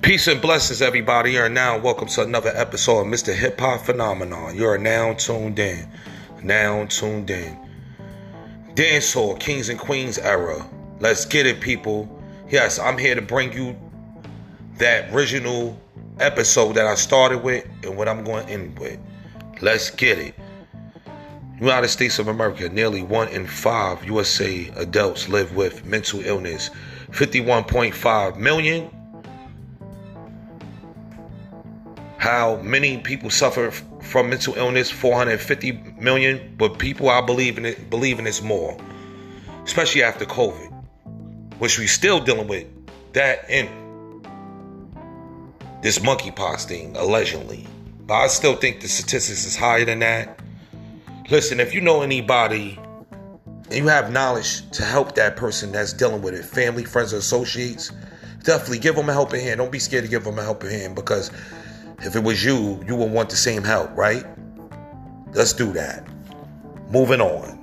Peace and blessings, everybody. You are now welcome to another episode of Mr. Hip Hop Phenomenon. You are now tuned in. Now tuned in. Dancehall, Kings and Queens era. Let's get it, people. Yes, I'm here to bring you that original episode that I started with and what I'm going to end with. Let's get it. United States of America, nearly one in five USA adults live with mental illness. 51.5 million how many people suffer from mental illness 450 million but people i believe in it believe in this more especially after covid which we still dealing with that and this monkeypox thing allegedly. But i still think the statistics is higher than that. Listen if you know anybody and you have knowledge to help that person that's dealing with it family friends or associates definitely give them a helping hand. Don't be scared to give them a helping hand because if it was you, you would want the same help, right? Let's do that. Moving on.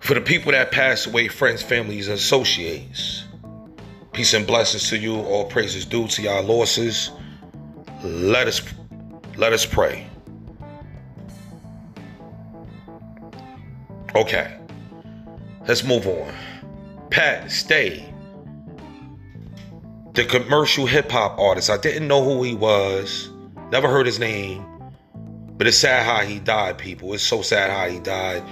For the people that passed away, friends, families, and associates, peace and blessings to you. All praises due to your losses. Let us let us pray. Okay. Let's move on. Pat Stay the commercial hip hop artist. I didn't know who he was, never heard his name, but it's sad how he died, people. It's so sad how he died.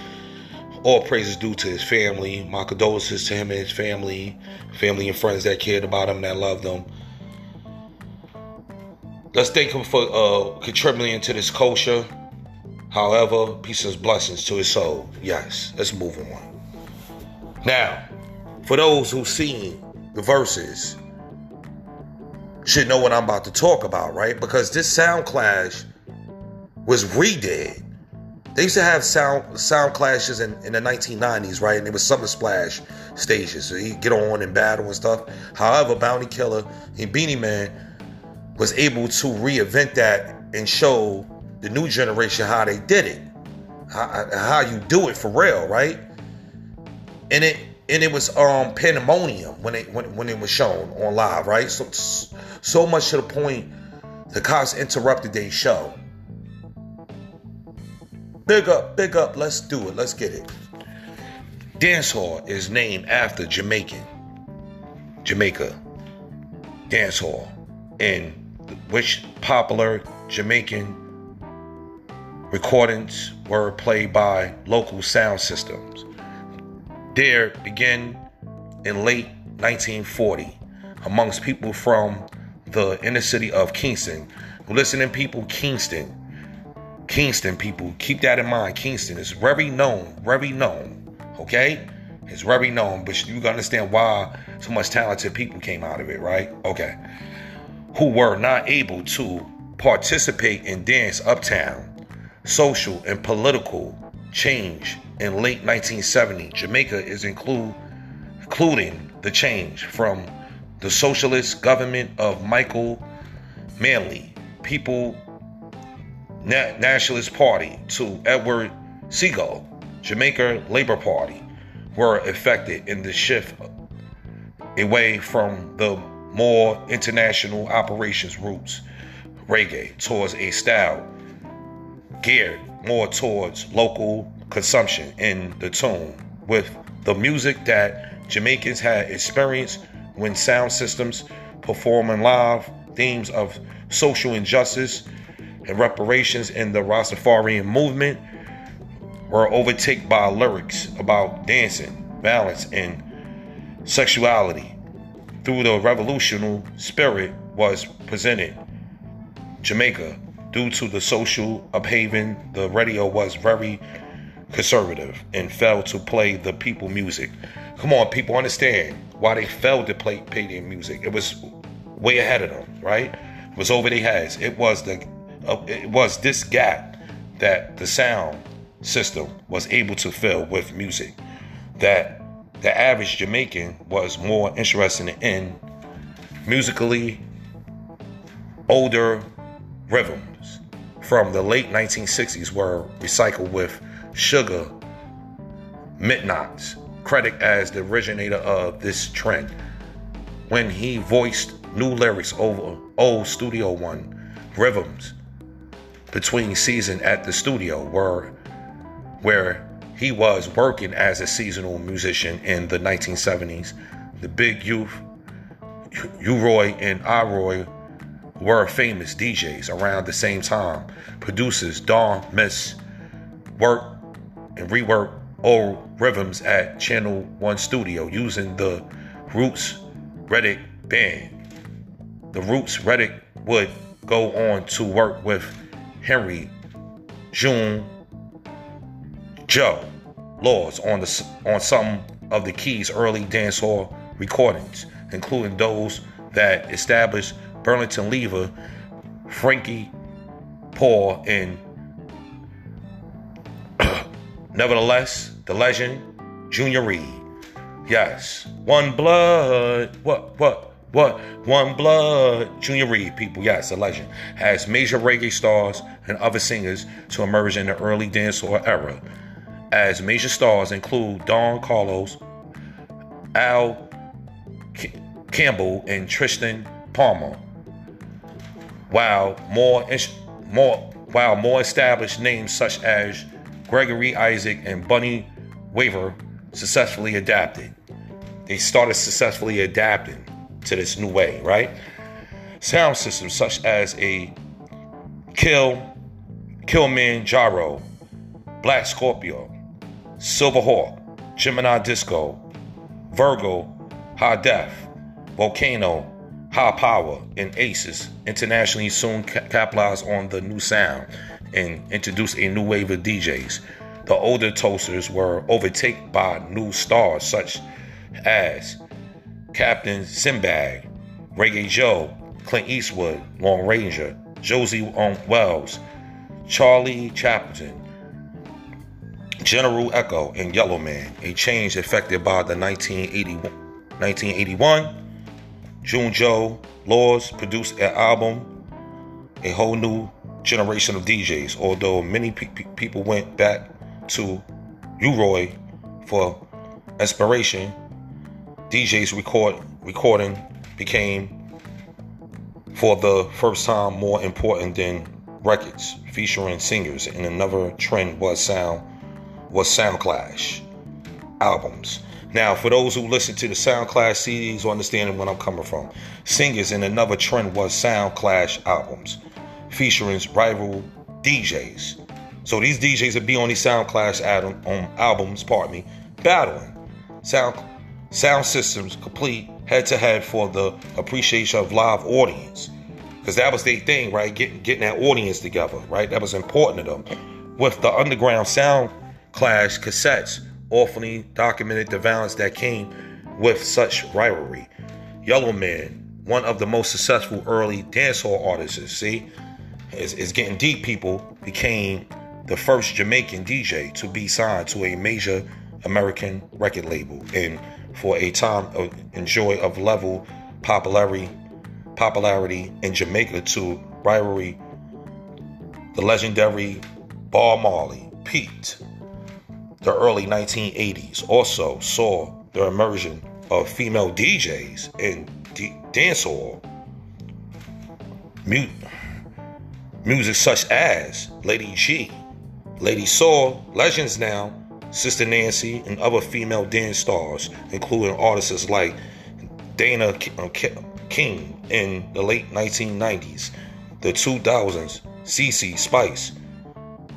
All praises due to his family. My condolences to him and his family, family and friends that cared about him, that loved him. Let's thank him for uh, contributing to this culture. However, peace and blessings to his soul. Yes, let's move on. Now, for those who've seen the verses, should know what I'm about to talk about, right? Because this sound clash was redid. They used to have sound sound clashes in, in the 1990s, right? And it was Summer Splash stages. So you get on and battle and stuff. However, Bounty Killer and Beenie Man was able to reinvent that and show the new generation how they did it. How, how you do it for real, right? And it and it was um pandemonium when it when, when it was shown on live, right? So so much to the point the cops interrupted their show. Big up, big up, let's do it, let's get it. Dancehall is named after Jamaican, Jamaica, dancehall, in which popular Jamaican recordings were played by local sound systems. There began in late 1940 amongst people from the inner city of Kingston. Listening, people, Kingston. Kingston, people, keep that in mind. Kingston is very known, very known. Okay? It's very known, but you understand why so much talented people came out of it, right? Okay. Who were not able to participate in dance uptown, social and political change in late 1970, Jamaica is include, including the change from the socialist government of Michael Manley, People Na- Nationalist Party, to Edward Seaga, Jamaica Labor Party, were affected in the shift away from the more international operations roots reggae towards a style geared more towards local consumption in the tune with the music that Jamaicans had experienced when sound systems performing live themes of social injustice and reparations in the Rastafarian movement were overtaken by lyrics about dancing, balance, and sexuality. Through the revolutionary spirit was presented Jamaica due to the social upheaval, the radio was very conservative and failed to play the people music. Come on, people understand why they failed to play pay their music. It was way ahead of them, right? It was over their heads. It was the uh, it was this gap that the sound system was able to fill with music that the average Jamaican was more interested in musically older rhythms from the late 1960s were recycled with Sugar Minott's, credit as the originator of this trend. when he voiced new lyrics over old Studio One rhythms between season at the studio where where he was working as a seasonal musician in the 1970s. The Big Youth, U-Roy and I-Roy were famous DJs around the same time. Producers Don Mais work and rework old rhythms at Channel One Studio using the Roots Radics band. The Roots Radics would go on to work with Henry, June, Joe Laws on the on some of the Keys' early dancehall recordings, including those that established Barrington Levy, Frankie Paul, and nevertheless, the legend, Junior Reid. Yes, one blood. What? What? What? One Blood, Junior Reid, people, yes, a legend, has major reggae stars and other singers to emerge in the early dancehall era. As major stars include Don Carlos, Al Campbell, and Tristan Palmer. While more, more, while more established names such as Gregory Isaac and Bunny Wailer successfully adapted. They started successfully adapting to this new way, right? Sound systems such as a Kill, Kilimanjaro, Black Scorpio, Silverhawk, Gemini Disco, Virgo, High Def, Volcano, High Power, and Aces internationally soon capitalized on the new sound and introduced a new wave of DJs. The older toasters were overtaken by new stars such as Captain Sinbad, Reggae Joe, Clint Eastwood, Lone Ranger, Josey Wales, Charlie Chaplin, General Echo, and Yellowman, a change effected by the 1981 June Joe Laws produced an album, a whole new generation of DJs, although many pe- people went back to U-Roy for inspiration DJ's record recording became for the first time more important than records featuring singers and another trend was sound was sound clash albums. Now for those who listen to the sound clash cds understanding where i'm coming from singers and another trend was sound clash albums featuring rival djs so these djs would be on these sound clash on um, albums pardon me battling sound sound systems complete head to head for the appreciation of live audience. Because that was their thing, right? Getting getting that audience together, right? That was important to them. With the underground sound clash cassettes, awfully documented the violence that came with such rivalry. Yellowman, one of the most successful early dancehall artists, see, is, getting deep. People became the first Jamaican DJ to be signed to a major American record label and for a time uh, enjoy of level popularity popularity in Jamaica to rivalry the legendary Bob Marley peaked the early 1980s also saw the immersion of female DJs in d- dancehall music such as Lady G, Lady Saw, legends now Sister Nancy, and other female dance stars, including artists like Dana uh, King in the late 1990s, the 2000s, CC Spice,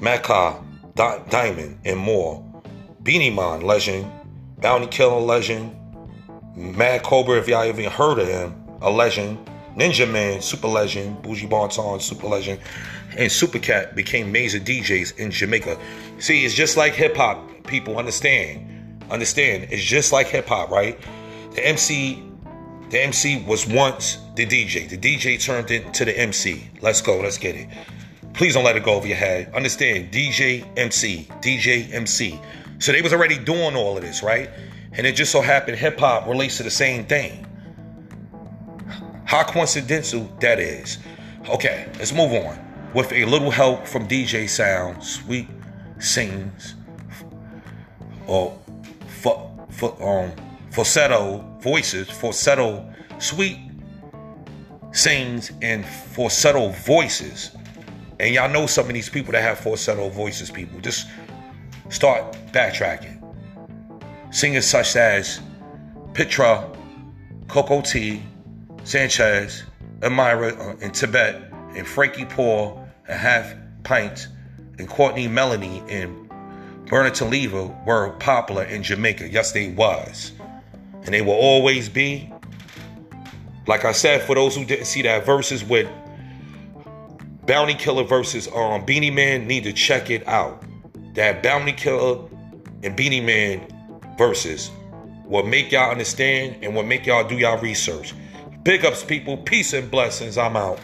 Macka Diamond, and more. Beenie Man legend, Bounty Killer legend, Mad Cobra, if y'all even heard of him, a legend, Ninja Man, super legend, Buju Banton, super legend, and Super Cat became major DJs in Jamaica. See, it's just like hip hop people understand. Understand, it's just like hip hop, right? The MC, the MC was once the DJ. The DJ turned into the MC. Let's go, let's get it. Please don't let it go over your head. Understand, DJ, MC, DJ, MC. So they was already doing all of this, right? And it just so happened hip hop relates to the same thing. How coincidental that is. Okay, let's move on. With a little help from DJ Sound, sweet sings, or for, for, um, falsetto voices, falsetto sweet sings and falsetto voices. And y'all know some of these people that have falsetto voices, people. Just start backtracking. Singers such as Petra, Cocoa Tea, Sanchez, Amira uh, in Tibet, and Frankie Paul, and Half Pint, and Courtney Melody and Bernard Taliva were popular in Jamaica. Yes, they was. And they will always be. Like I said, for those who didn't see that verses with Bounty Killer versus um, Beenie Man, need to check it out. That Bounty Killer and Beenie Man versus will make y'all understand and will make y'all do y'all research. Big ups, people. Peace and blessings. I'm out.